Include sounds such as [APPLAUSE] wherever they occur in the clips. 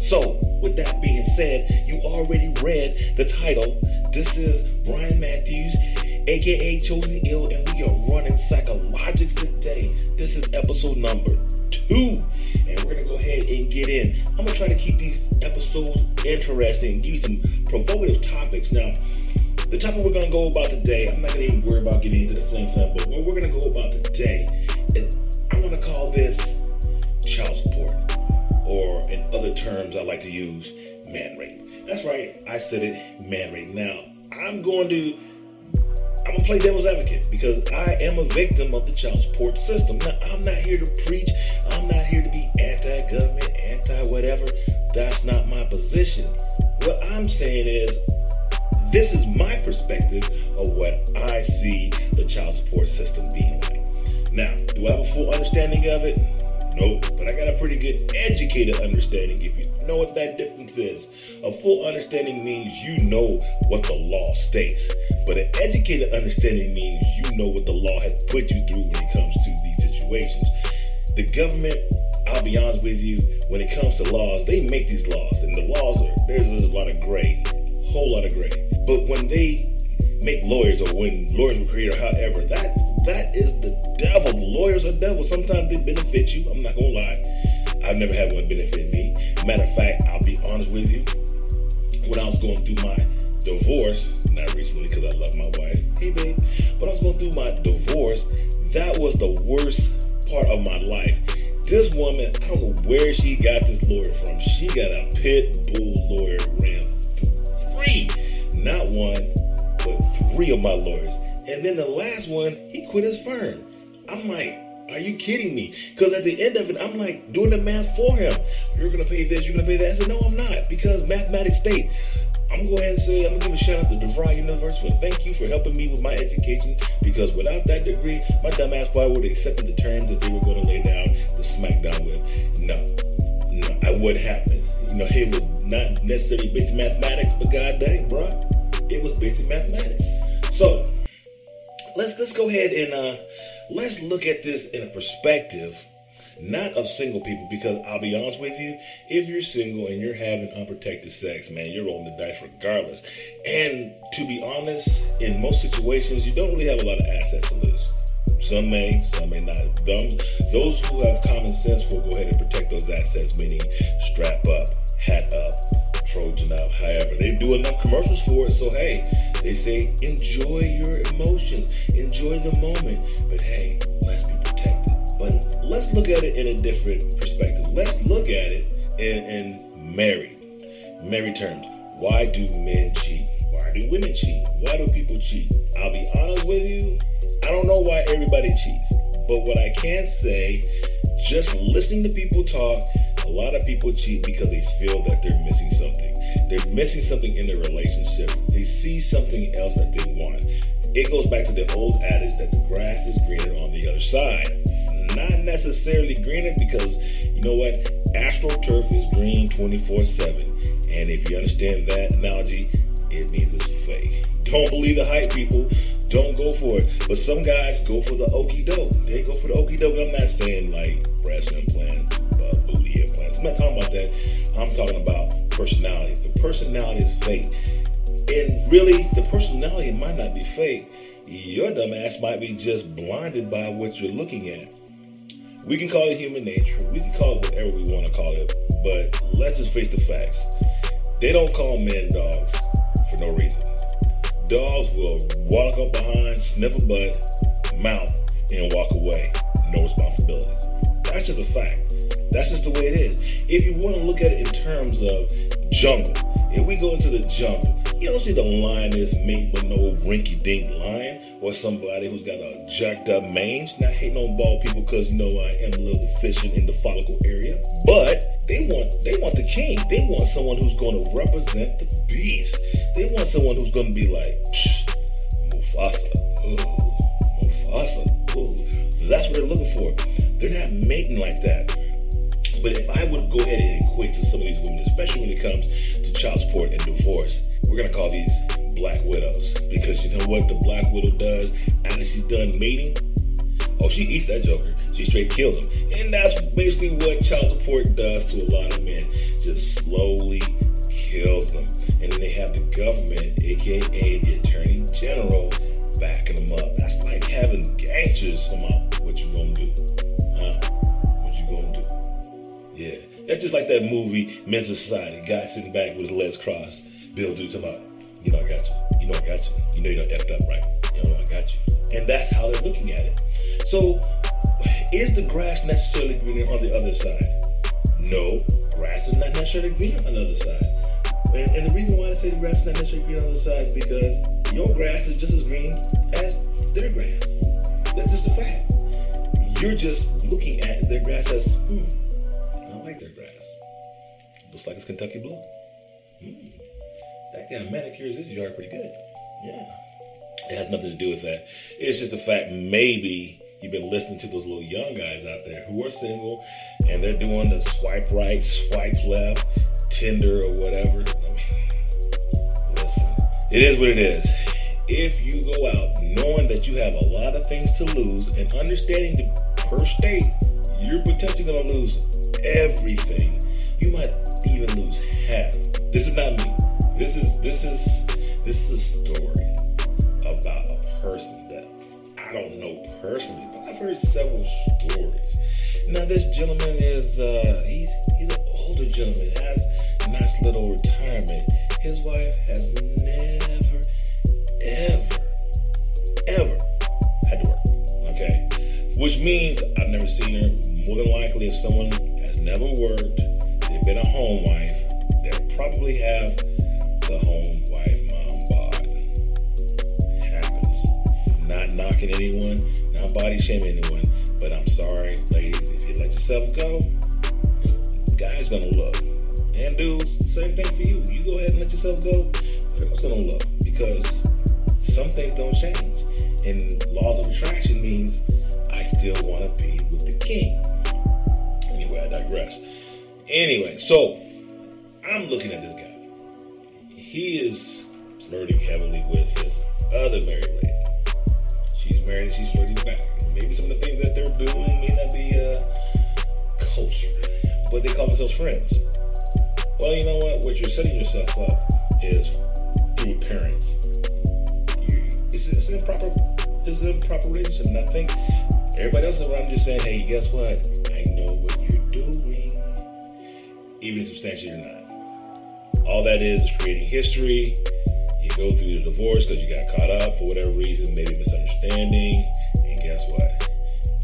So, with that being said, you already read the title. This is Brian Matthews, aka Chosen Ill, and we are running Sykalogics today. This is episode number two, and we're gonna go ahead and get in. I'm gonna try to keep these episodes interesting, give you some provocative topics. Now, the topic we're gonna go about today, I'm not gonna even worry about getting into the flim flam, but what we're gonna go about today is I wanna call this support or in other terms I like to use, man rape. That's right, I said it, man rape. Now, I'm going to I'm gonna play devil's advocate because I am a victim of the child support system. Now, I'm not here to preach. I'm not here to be anti-government, anti-whatever. That's not my position. What I'm saying is, this is my perspective of what I see the child support system being like. Now, do I have a full understanding of it? Nope, but I got a pretty good educated understanding if you know what that difference is. A full understanding means you know what the law states, but an educated understanding means you know what the law has put you through when it comes to these situations. The government, I'll be honest with you, when it comes to laws, they make these laws, and the laws are there's a lot of gray, whole lot of gray. But when they make lawyers or when lawyers were created, however, that that is the devil. The lawyers are devil. Sometimes they benefit you. I'm not gonna lie. I've never had one benefit me. Matter of fact, I'll be honest with you. When I was going through my divorce, not recently because I love my wife. Hey babe. But I was going through my divorce. That was the worst part of my life. This woman, I don't know where she got this lawyer from. She got a pit bull lawyer, ran three, not one, but three of my lawyers. And then the last one, he quit his firm. I'm like, are you kidding me? Because at the end of it, I'm like doing the math for him. You're gonna pay this, you're gonna pay that. I said, no, I'm not, because mathematics state. I'm gonna go ahead and say I'm gonna give a shout out to DeVry University thank you for helping me with my education. Because without that degree, my dumb ass probably would have accepted the terms that they were gonna lay down the smackdown with. No, no, I wouldn't happen. You know, it was not necessarily basic mathematics, but god dang, bro, it was basic mathematics. So let's let's go ahead and uh, let's look at this in a perspective not of single people because I'll be honest with you, if you're single and you're having unprotected sex, man, you're rolling the dice regardless. And to be honest, in most situations, you don't really have a lot of assets to lose. Some may, some may not. Them, those who have common sense will go ahead and protect those assets, meaning strap up, hat up, Trojan up, however. They do enough commercials for it, so hey, they say enjoy your emotions, enjoy the moment. But hey, let's be protected. But let's look at it in a different perspective. Let's look at it in, in married, married terms. Why do men cheat? Why do women cheat? Why do people cheat? I'll be honest with you, I don't know why everybody cheats. But what I can say, just listening to people talk, a lot of people cheat because they feel that they're missing something. They're missing something in their relationship. They see something else that they want. It goes back to the old adage that the grass is greener on the other side not necessarily greener because you know what? AstroTurf is green 24 7. And if you understand that analogy, it means it's fake. Don't believe the hype, people. Don't go for it. But some guys go for the okey doke. They go for the okey doke. I'm not saying like breast implants, uh, booty implants. I'm not talking about that. I'm talking about personality. The personality is fake. And really, the personality might not be fake. Your dumbass might be just blinded by what you're looking at. We can call it human nature. We can call it whatever we want to call it. But let's just face the facts. They don't call men dogs for no reason. Dogs will walk up behind, sniff a butt, mount, and walk away. No responsibilities. That's just a fact. That's just the way it is. If you want to look at it in terms of jungle, if we go into the jungle, you don't see the lioness mate with no rinky dink lion or somebody who's got a jacked up mange. Not hating on bald people because you know I am a little deficient in the follicle area. But they want they want the king. They want someone who's going to represent the beast. They want someone who's going to be like Mufasa. Ooh, Mufasa. Ooh. That's what they're looking for. They're not mating like that. But if I would go ahead and equate to some of these women, especially when it comes to child support and divorce, we're gonna call these black widows because you know what the black widow does after she's done mating. Oh, she eats that joker. She straight killed him, and that's basically what child support does to a lot of men. Just slowly kills them, and then they have the government, aka the attorney general, backing them up. That's like having gangsters come out. What you gonna do? Huh? Yeah. That's just like that movie, Mental Society. Guy sitting back with his legs crossed. Bill Dude talking about, you know I got you. You know I got you. You know you done effed up, right? You know I got you. And that's how they're looking at it. So, is the grass necessarily greener on the other side? No, grass is not necessarily greener on the other side. And, and the reason why I say the grass is not necessarily greener on the other side is because your grass is just as green as their grass. That's just a fact. You're just looking at their grass as, hmm, Looks like it's Kentucky blue. Hmm. That guy manicures his yard pretty good. Yeah. It has nothing to do with that. It's just the fact maybe you've been listening to those little young guys out there who are single and they're doing the swipe right, swipe left, Tinder or whatever. I mean, listen, it is what it is. If you go out knowing that you have a lot of things to lose and understanding the per state, you're potentially going to lose everything. You might even lose half. This is not me. This is this is this is a story about a person that I don't know personally, but I've heard several stories. Now this gentleman is uh, he's he's an older gentleman, has nice little retirement. His wife has never, ever, ever had to work. Okay, which means I've never seen her. More than likely, if someone has never worked, been a home wife. They probably have the home wife mom bod. It happens. Not knocking anyone, not body shaming anyone, but I'm sorry, ladies, if you let yourself go, guy's gonna look. And dudes, same thing for you. You go ahead and let yourself go, girl's gonna look. Because some things don't change. And laws of attraction means I still wanna be with the king. Anyway, I digress. Anyway, so I'm looking at this guy he is flirting heavily with his other married lady. She's married and she's flirting back. Maybe some of the things that they're doing may not be uh, kosher, but they call themselves friends. Well, you know what? What you're setting yourself up is through appearance. You, it's, an improper, it's an improper relationship, and I think everybody else around just saying, "Hey, guess what? I know what you're doing," even substantially you're not. All that is is creating history. You go through the divorce because you got caught up for whatever reason, maybe misunderstanding, and guess what?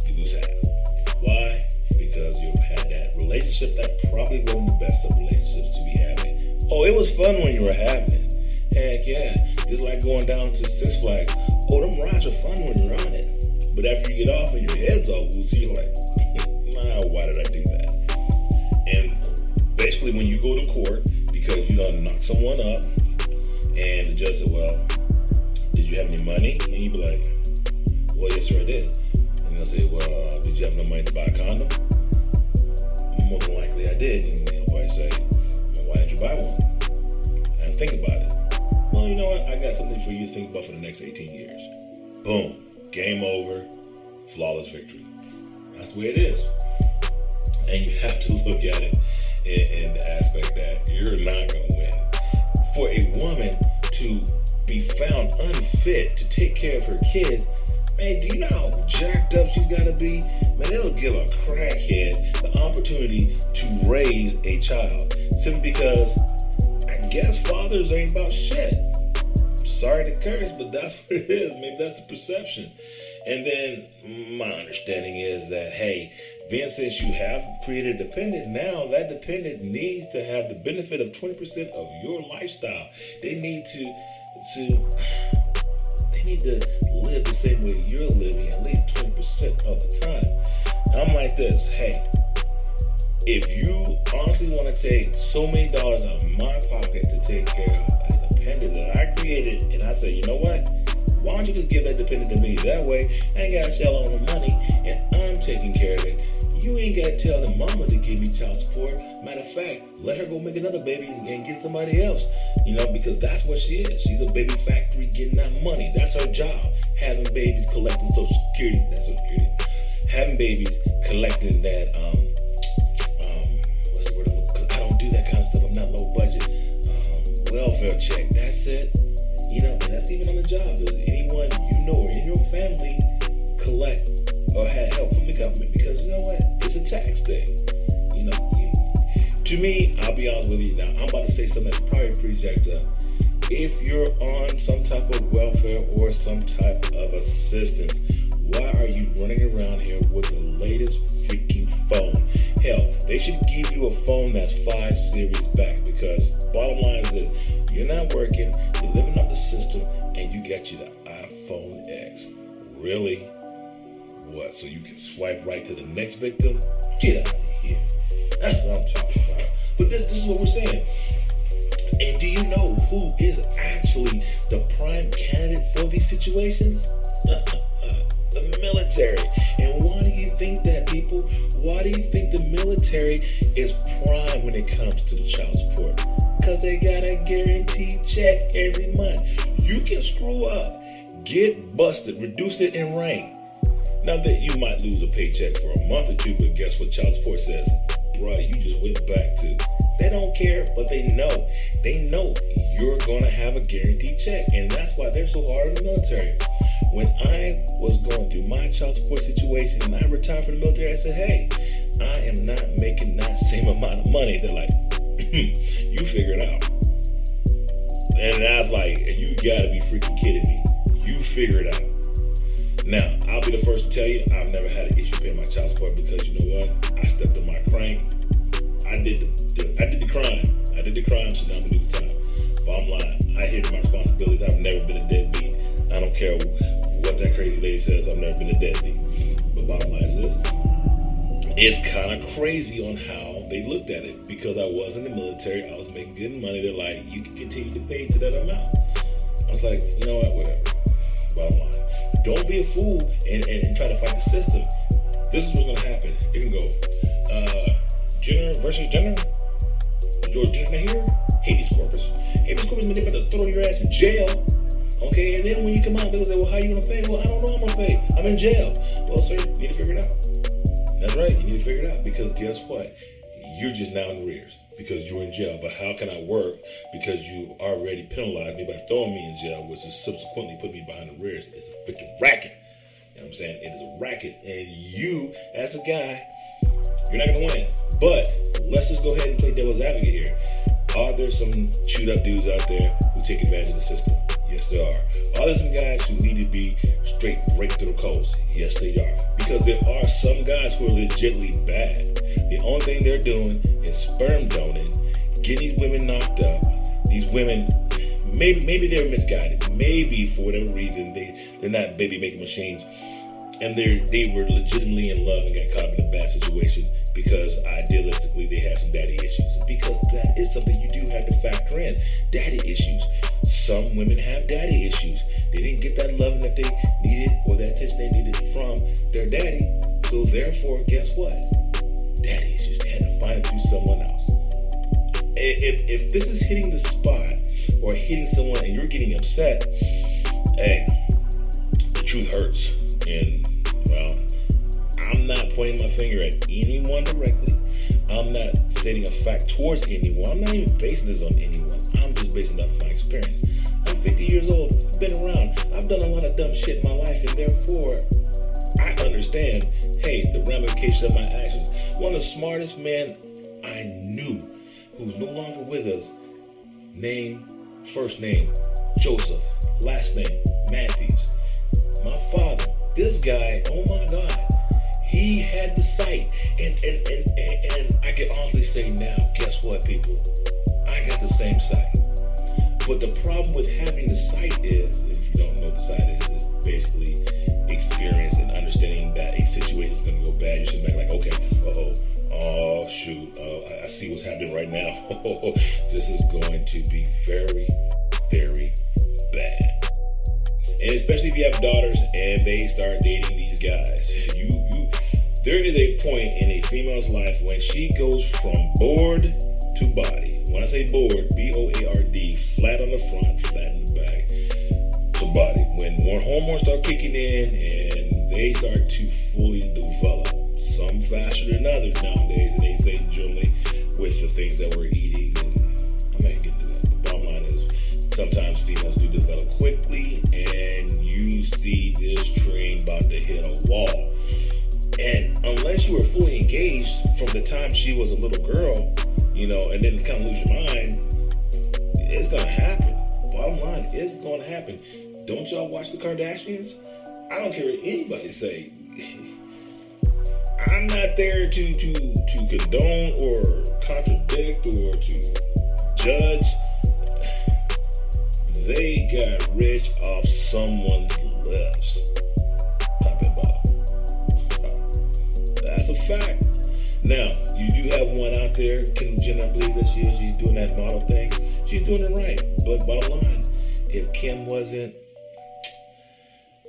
You lose half. Why? Because you've had that relationship that probably wasn't the best of relationships to be having. Oh, it was fun when you were having it. Heck yeah. Just like going down to Six Flags. Oh, them rides are fun when you're on it. But after you get off and your head's all woozy, you're like, [LAUGHS] nah, why did I do that? Basically, when you go to court, because you done knocked someone up, and the judge said, "Well, did you have any money?" And you be like, "Well, yes, sir, I did." And they'll say, "Well, uh, did you have no money to buy a condom?" More than likely, I did. And the wife say, "Well, why didn't you buy one?" And think about it. Well, you know what? I got something for you to think about for the next 18 years. Boom, game over, flawless victory. That's the way it is. And you have to [LAUGHS] look at it in, in the aspect that you're not going to win. For a woman to be found unfit to take care of her kids, man, do you know how jacked up she's got to be? Man, it'll give a crackhead the opportunity to raise a child simply because I guess fathers ain't about shit. Sorry to curse, but that's [LAUGHS] what it is. Maybe that's the perception. And then my understanding is that, hey, then since you have created a dependent, now that dependent needs to have the benefit of 20% of your lifestyle. They need to to they need to live the same way you're living at least 20% of the time. And I'm like this, hey, if you honestly want to take so many dollars out of my pocket to take care of a dependent that I created, and I say, you know what? Why don't you just give that dependent to me? That way, I ain't got to shell on the money, and I'm taking care of it. You ain't gotta tell the mama to give me child support. Matter of fact, let her go make another baby and get somebody else. You know, because that's what she is. She's a baby factory getting that money. That's her job. Having babies, collecting social security. That's social security. Having babies, collecting that um um what's the word? I don't do that kind of stuff. I'm not low budget. Um, welfare check. That's it. You know, and that's even on the job. Does anyone you know or in your family collect or had help from the government? Because you know what? It's a tax thing. You know, to me, I'll be honest with you now. I'm about to say something that's probably up. If you're on some type of welfare or some type of assistance, why are you running around here with the latest freaking phone? Hell, they should give you a phone that's five series back because bottom line is this you're not working, you're living off the system, and you got you the iPhone X. Really? What? So you can swipe right to the next victim? Get out of here. That's what I'm talking about. But this, this is what we're saying. And do you know who is actually the prime candidate for these situations? [LAUGHS] the military. And why do you think that, people? Why do you think the military is prime when it comes to the child support? Because they got a guaranteed check every month. You can screw up, get busted, reduce it in rank. Now that you might lose a paycheck for a month or two, but guess what child support says? Bruh, you just went back to. They don't care, but they know. They know you're to have a guaranteed check. And that's why they're so hard in the military. When I was going through my child support situation and I retired from the military, I said, hey, I am not making that [LAUGHS] same amount of money. They're like, [CLEARS THROAT] you figure it out. And I was like, you gotta be freaking kidding me. You figure it out. Now, I'll be the first to tell you, I've never had an issue paying my child support because you know what? I stepped on my crank. I did the, the I did the crime. I did the crime, so now I'm gonna do the time. Bottom line, I hear my responsibilities. I've never been a deadbeat. I don't care what that crazy lady says. I've never been a deadbeat. But bottom line is this: it's kind of crazy on how they looked at it because I was in the military. I was making good money. They're like, you can continue to pay to that amount. I was like, you know what? Whatever. Bottom line. Don't be a fool and, and, and try to fight the system. This is what's going to happen. Going to go uh, Jenner versus Jenner. George Jenner here. Habeas corpus. Habeas corpus means they about to throw your ass in jail. Okay, and then when you come out, they'll say, well, how you to pay? Well, I don't know I'm to pay. I'm in jail. Well, sir, you need to figure it out. That's right. You need to figure it out because guess what? You're just now in arrears because you're in jail. But how can I work because you already penalized me by throwing me in jail, which is subsequently put me behind the rears? It's a freaking racket. You know what I'm saying? It is a racket. And you, as a guy, you're not going to win. But let's just go ahead and play devil's advocate here. Are there some chewed up dudes out there who take advantage of the system? Yes, there are. Are there some guys who need to be straight right through the coast? Yes, they are. Because there are some guys who are legitimately bad. The only thing they're doing is sperm donating, getting these women knocked up. These women, maybe maybe they're misguided. Maybe for whatever reason they they're not baby making machines, and they they were legitimately in love and got caught in a bad situation because idealistically they had some daddy issues. Because that is something you do have to factor in. Daddy issues. Some women have daddy issues. They didn't get that loving that they needed or that attention they needed from their daddy. So therefore, guess what? Daddy issues. They had to find it through someone else. If, if this is hitting the spot or hitting someone and you're getting upset, hey, the truth hurts. And well, I'm not pointing my finger at anyone directly. I'm not stating a fact towards anyone. I'm not even basing this on anyone. I'm just basing it off my experience. I'm 50 years old, I've been around. I've done a lot of dumb shit in my life, and therefore, I understand, hey, the ramifications of my actions. One of the smartest men I knew who's no longer with us, name, first name, Joseph, last name, Matthews. My father, this guy, oh my God, he had the sight. And, and, and, and, and I can honestly say now, guess what, people? I got the same sight. But the problem with having the sight is, if you don't know what the sight is, is basically experience and understanding that a situation is going to go bad. You should be like, okay, uh oh, oh shoot, uh, I see what's happening right now. [LAUGHS] this is going to be very, very bad. And especially if you have daughters and they start dating these guys, [LAUGHS] you you there is a point in a female's life when she goes from board to body. When I say board, B O A R D, flat on the front, flat in the back, to body. When more hormones start kicking in and they start to fully develop, some faster than others nowadays, and they say generally with the things that we're eating. And I may get to that. The bottom line is sometimes females do develop quickly, and you see this train about to hit a wall. And unless you were fully engaged from the time she was a little girl, you know, and then kind of lose your mind, it's gonna happen. Bottom line, it's gonna happen. Don't y'all watch the Kardashians? I don't care what anybody say. [LAUGHS] I'm not there to to to condone or contradict or to judge. [SIGHS] They got rich off someone's lips. That's a fact. Now, you do have one out there, Jenner, I believe that she is. She's doing that model thing. She's doing it right. But bottom line, if Kim wasn't,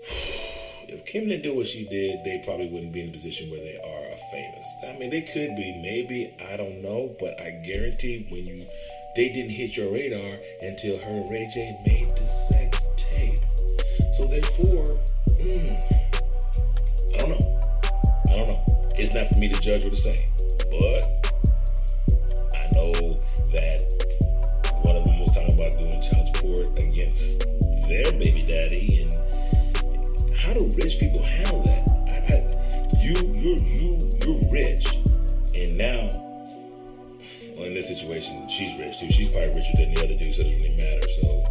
[SIGHS] if Kim didn't do what she did, they probably wouldn't be in the position where they are famous. I mean, they could be, maybe, I don't know, but I guarantee when you, they didn't hit your radar until her and Ray J made the sex tape. So therefore, mm, I don't know. I don't know. It's not for me to judge or to say, but I know that one of them was talking about doing child support against their baby daddy, and how do rich people handle that? I, I, you, you're you, you're rich, and now. Well, in this situation, she's rich too. She's probably richer than the other dude, so it doesn't really matter. So,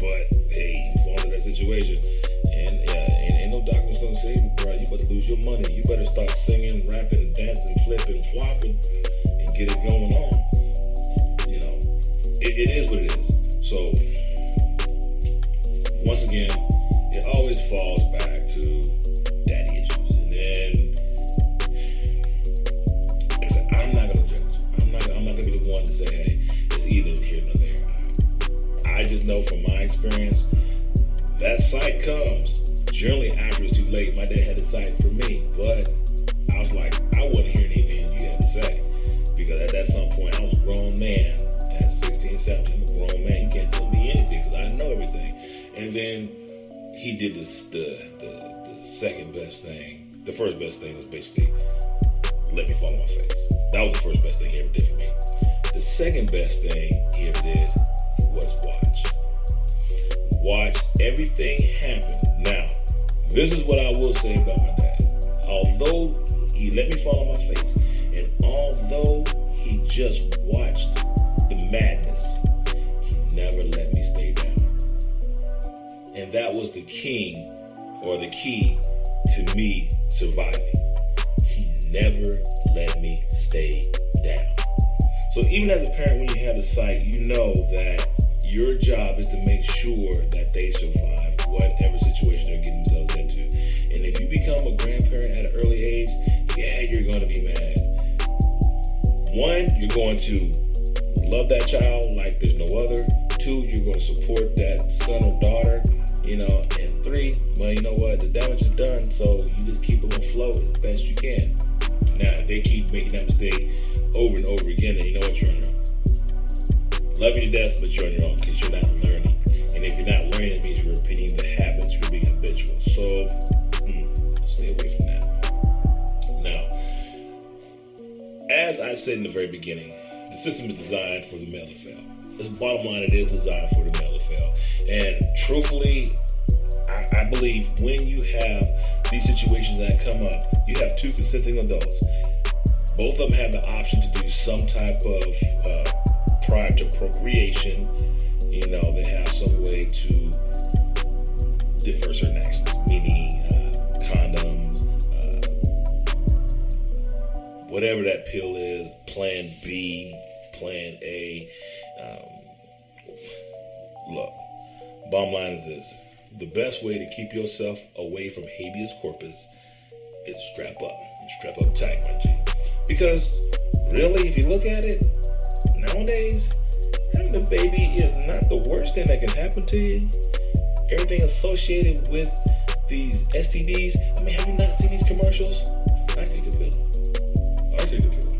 but hey, you fall into that situation, and yeah, ain't doctor's gonna save you, bro. You better lose your money. You better start singing, rapping, dancing, flipping, flopping, and get it going on. You know, it, it is what it is. So, once again, it always falls back to daddy issues, and then like I said, I'm not gonna judge. I'm not. I'm not gonna be the one to say, hey, it's either here nor there. I just know from my experience that sight comes generally after it's too late. My dad had a for me, but I was like, I wasn't hearing anything you had to say because at that some point I was a grown man at 16, 17. I'm a grown man. You can't tell me anything because I know everything. And then he did this the, the the second best thing. The first best thing was basically let me fall on my face. That was the first best thing he ever did for me. The second best thing he ever did was watch watch everything happen. Now, this is what I will say about my dad. Although he let me fall on my face, and although he just watched the madness, he never let me stay down. And that was the king or the key to me surviving. He never let me stay down. So even as a parent, when you have a sight, you know that your job is to make sure that they survive whatever situation they're getting themselves into. And if you become a grandparent at an early age, yeah, you're going to be mad. One, you're going to love that child like there's no other. Two, you're going to support that son or daughter, you know. And three, well, you know what? The damage is done, so you just keep them afloat as best you can. Now, if they keep making that mistake over and over again, then you know what you're on your. Love you to death, but you're on your own because you're not learning. And if you're not learning, it means you're repeating the habits, you're being habitual. So, mm, stay away from that. Now, as I said in the very beginning, the system is designed for the male to fail. This bottom line, it is designed for the male to fail. And truthfully, I, I believe when you have these situations that come up, you have two consenting adults. Both of them have the option to do some type of uh, prior to procreation. You know, they have some way to defer certain actions, meaning uh, condoms, uh, whatever that pill is, Plan B, Plan A. Um, look, bottom line is this the best way to keep yourself away from habeas corpus is strap up. Strap up tight, my G. Because really, if you look at it, nowadays, Having a baby is not the worst thing that can happen to you. Everything associated with these STDs. I mean, have you not seen these commercials? I take the pill. I take the pill.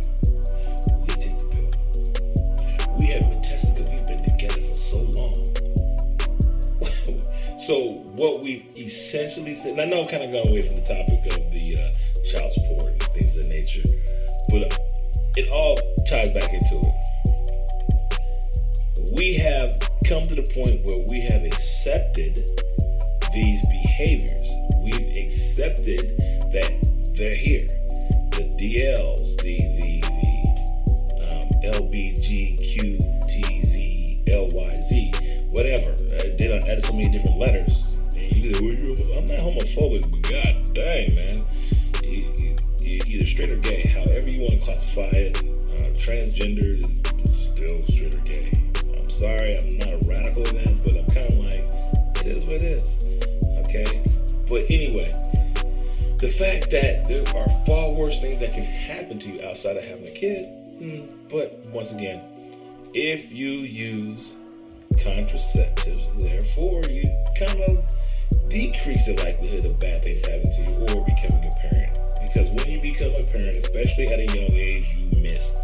We take the pill. We haven't been tested because we've been together for so long. [LAUGHS] so what we've essentially said, and I know I've kind of gone away from the topic of the uh, child support and things of that nature, but it all ties back into it. We have come to the point where we have accepted these behaviors. We've accepted that they're here. The DLs, the the the um, LBGQTZ, LYZ, whatever. Uh, they done added so many different letters. I'm not homophobic, but god dang, man. You, either straight or gay, however you want to classify it. Uh, transgender still straight or gay. Sorry, I'm not a radical in that, but I'm kind of like, it is what it is. Okay? But anyway, the fact that there are far worse things that can happen to you outside of having a kid. Hmm, but once again, if you use contraceptives, therefore you kind of decrease the likelihood of bad things happening to you or becoming a parent. Because when you become a parent, especially at a young age, you miss.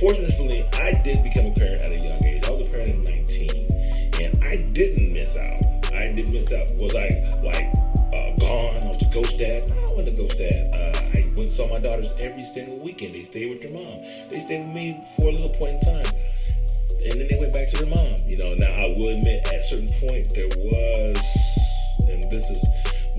Fortunately, I did become a parent at a young age. I was a parent at 19, and I didn't miss out. I didn't miss out. Was I like uh, gone? I was a ghost dad? I wasn't a ghost dad. Uh, I went saw my daughters every single weekend. They stayed with their mom. They stayed with me for a little point in time. And then they went back to their mom. You know, now I will admit at a certain point there was, and this is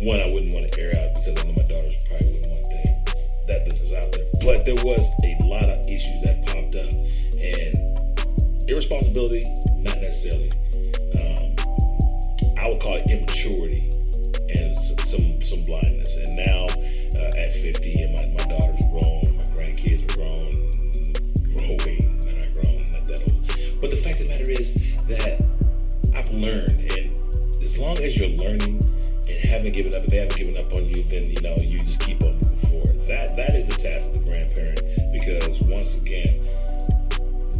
one I wouldn't want to air out because I know my daughters probably wouldn't want that, that business out there. But there was a lot of issues that popped up. And irresponsibility, not necessarily. Um, I would call it immaturity and some some blindness. And now uh, at 50, and my, my daughter's grown, my grandkids are grown, growing, not grown, not that old. But the fact of the matter is that I've learned, and as long as you're learning and haven't given up, they haven't given up on you, then you know you just keep on. That that is the task of the grandparent, because once again,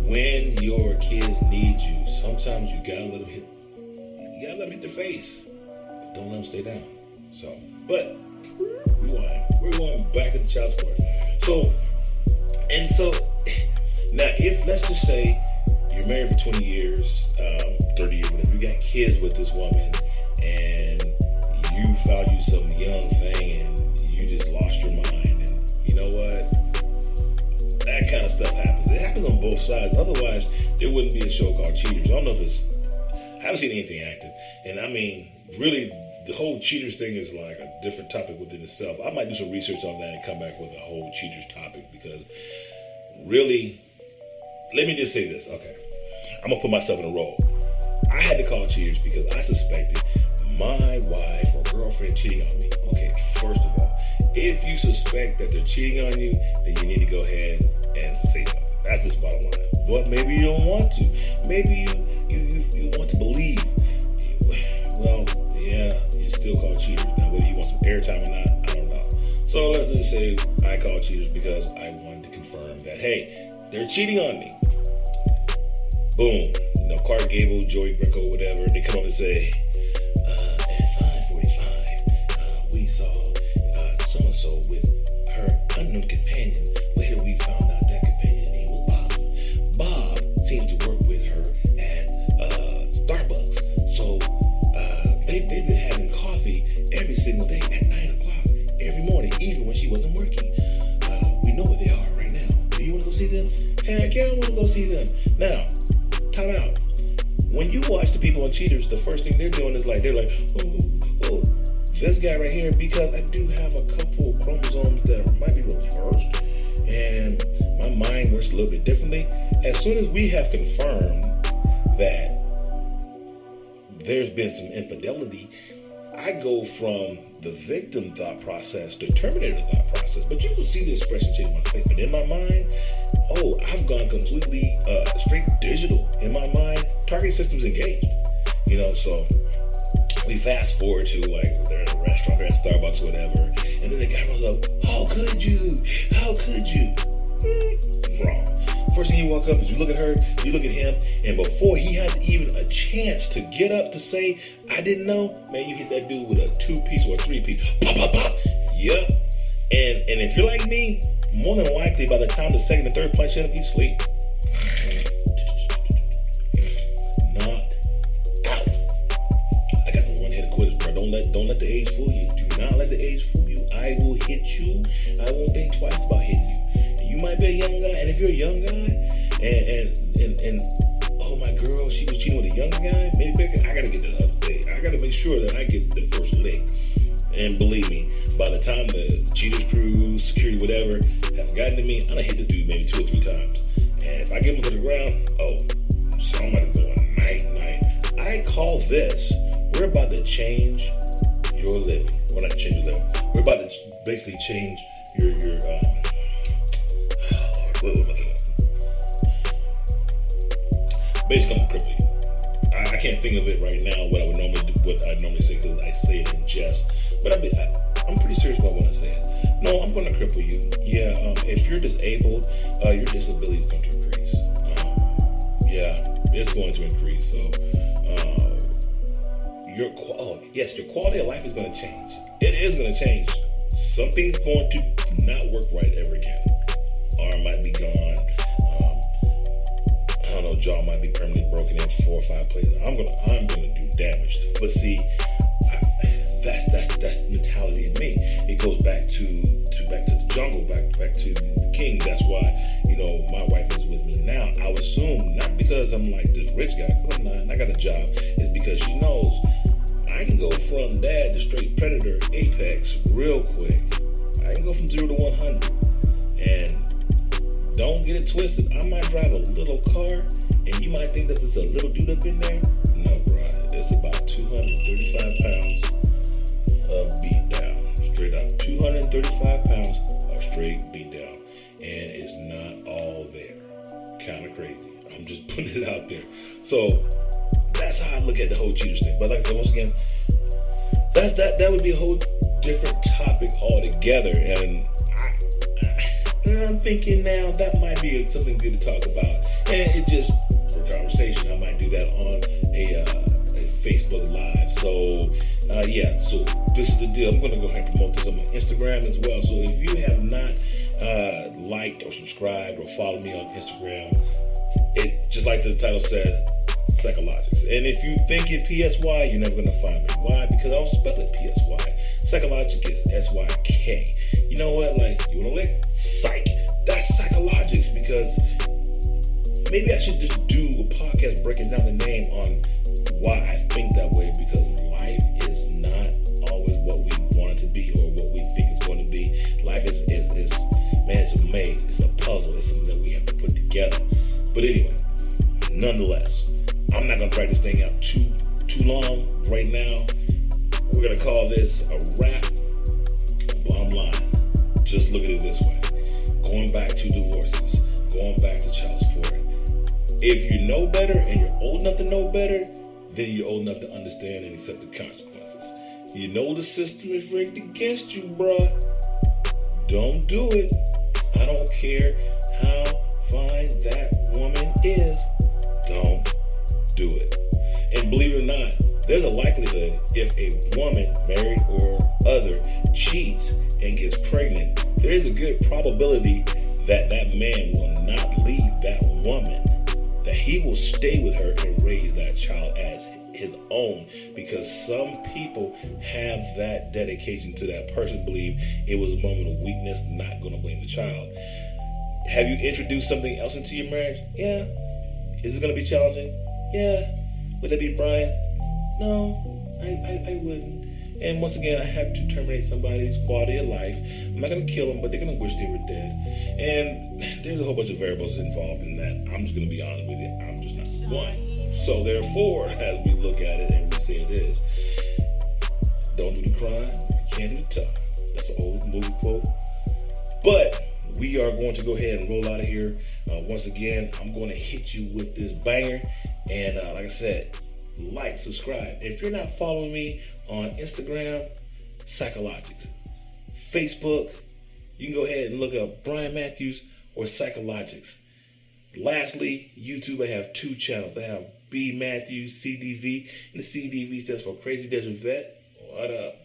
when your kids need you, sometimes you gotta let them hit. You gotta let them hit their face, but don't let them stay down. So, but rewind. We're going back to the child support. So, and so [LAUGHS] now, if let's just say you're married for 20 years, um, 30 years, whatever, you got kids with this woman, and you found you some young thing, and you just lost your mind, That kind of stuff happens. It happens on both sides. Otherwise, there wouldn't be a show called Cheaters. I don't know if it's. I haven't seen anything active, and I mean, really, the whole cheaters thing is like a different topic within itself. I might do some research on that and come back with a whole cheaters topic because really, let me just say this. Okay, I'm gonna put myself in a role. I had to call cheaters because I suspected my wife or girlfriend cheating on me. Okay, first of all, if you suspect that they're cheating on you, then you need to go ahead and say something. That's just bottom line. But maybe you don't want to. Maybe you you you, you want to believe. Well, yeah, you still call cheaters. Now, whether you want some airtime or not, I don't know. So let's just say I call cheaters because I wanted to confirm that hey, they're cheating on me. Boom. You know, Clark Gable, Joey Greco, whatever. They come up and say, uh, at 5:45, uh, we saw so with her unknown companion. Later, we found out that companion name was Bob. Bob seems to work with her at uh, Starbucks. So uh, they, they've been having coffee every single day at 9 o'clock every morning, even when she wasn't working. Uh, we know where they are right now. Do you want to go see them? Heck yeah, I want to go see them. Now, time out. When you watch the people on Cheaters, the first thing they're doing is like, they're like, guy right here, because I do have a couple chromosomes that might be reversed, and my mind works a little bit differently. As soon as we have confirmed that there's been some infidelity, I go from the victim thought process to terminator thought process. But you will see the expression change my face. But in my mind, oh, I've gone completely uh, straight digital. In my mind, target system's engaged. You know, so we fast forward to like they're in a restaurant, they're at Starbucks, whatever, and then the guy runs up, "How could you? How could you?" Mm, wrong. First thing you walk up is you look at her, you look at him, and before he has even a chance to get up to say, "I didn't know," man, you hit that dude with a two piece or a three piece. Pop, pop, pop. Yep. And and if you're like me, more than likely by the time the second and third punch hit him, he's asleep. Don't let don't let the age fool you. Do not let the age fool you. I will hit you. I won't think twice about hitting you. And you might be a young guy, and if you're a young guy, and and and, and oh my girl, she was cheating with a younger guy. Maybe I gotta get the update. I gotta make sure that I get the first lick. And believe me, by the time the cheaters crew, security, whatever, have gotten to me, I'm gonna hit this dude maybe two or three times. And if I get him to the ground, oh, somebody's going night night. I call this we're about to change your living. We're not change your living. We're about to basically change your your um, [SIGHS] what, what, what, basically I'm cripple you. I, I, can't think of it right now. What I would normally do, what I normally say because I say it in jest. But I, I, am pretty serious about what I say. No, I'm going to cripple you. Yeah, um, if you're disabled, uh, your disability is going to increase. Um, yeah, it's going to increase. So, uh, your oh yes, your quality of life is going to change. It is going to change. Something's going to not work right ever again. Arm might be gone. Um, I don't know. Jaw might be permanently broken in four or five places. I'm gonna I'm gonna do damage. But see, that's that's that's mentality in me. It goes back to to back to the jungle, back back to the king. That's why you know my wife is with me now. I assume not because I'm like this rich guy, because I'm not. I got a job. It's because she knows I can go from dad to straight predator apex real quick. I can go from zero to one hundred, and don't get it twisted. I might drive a little car, and you might think that there's a little dude up in there. No, bro, it's about 235 pounds of beat down. Straight up. 235 pounds of straight beat down. And it's not all there. Kind of crazy. I'm just [LAUGHS] putting it out there. So that's how I look at the whole cheaters thing. But like I said, once again, that's that that would be a whole different topic altogether. And I, am thinking now that might be something good to talk about. And it just for conversation, I might do that on a, uh, a Facebook Live. So uh, yeah, so this is the deal. I'm going to go ahead and promote this on my Instagram as well. So if you have not uh, liked or subscribed or followed me on Instagram, it just like the title said, Sykalogics. And if you think it PSY, you're never going to find me. Why? Because I don't spell it PSY. Sykalogics is S Y K. You know what? Like, you want to lick? Psych. That's Sykalogics because maybe I should just do a podcast breaking down the name on why I think that way because life is not always what we want it to be or what we think it's going to be. Life is, is, is man, it's a maze, it's a puzzle, it's something that we have to put together. But anyway, nonetheless, I'm not to drag this thing out too too long right now. We're to call this a wrap. Bottom line, just look at it this way. Going back to divorces, going back to child support. If you know better and you're old enough to know better, then you're old enough to understand and accept the consequences. You know the system is rigged against you, bruh. Don't do it. I don't care how fine that woman is. Don't do it. And believe it or not, there's a likelihood if a woman, married or other, cheats and gets pregnant, there is a good probability that that man will not leave that woman that he will stay with her and raise that child as his own because some people have that dedication to that person believe it was a moment of weakness not going to blame the child. Have you introduced something else into your marriage? Yeah. Is it going to be challenging yeah would that be brian no i i, I wouldn't and once again, I have to terminate somebody's quality of life. I'm not going to kill them, but they're going to wish they were dead. And [SIGHS] there's a whole bunch of variables involved in that. I'm just going to be honest with you. I'm just not one. So therefore, [LAUGHS] as we look at it and we say it is, don't do the crime, can't do the time. That's an old movie quote. But we are going to go ahead and roll out of here. Uh, once again, I'm going to hit you with this banger. And uh, like I said, like, subscribe. If you're not following me on Instagram, Sykalogics. Facebook, you can go ahead and look up Brian Matthews or Sykalogics. Lastly, YouTube, I have two channels. I have B Matthews CDV, and the CDV stands for Crazy Desert Vet. What up?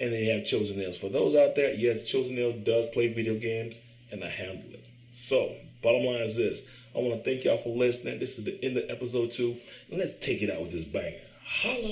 And they have Chosen Nails. For those out there, yes, Chosen Nails does play video games, and I handle it. So, bottom line is this. I want to thank y'all for listening. This is the end of episode two. Let's take it out with this banger. Holla.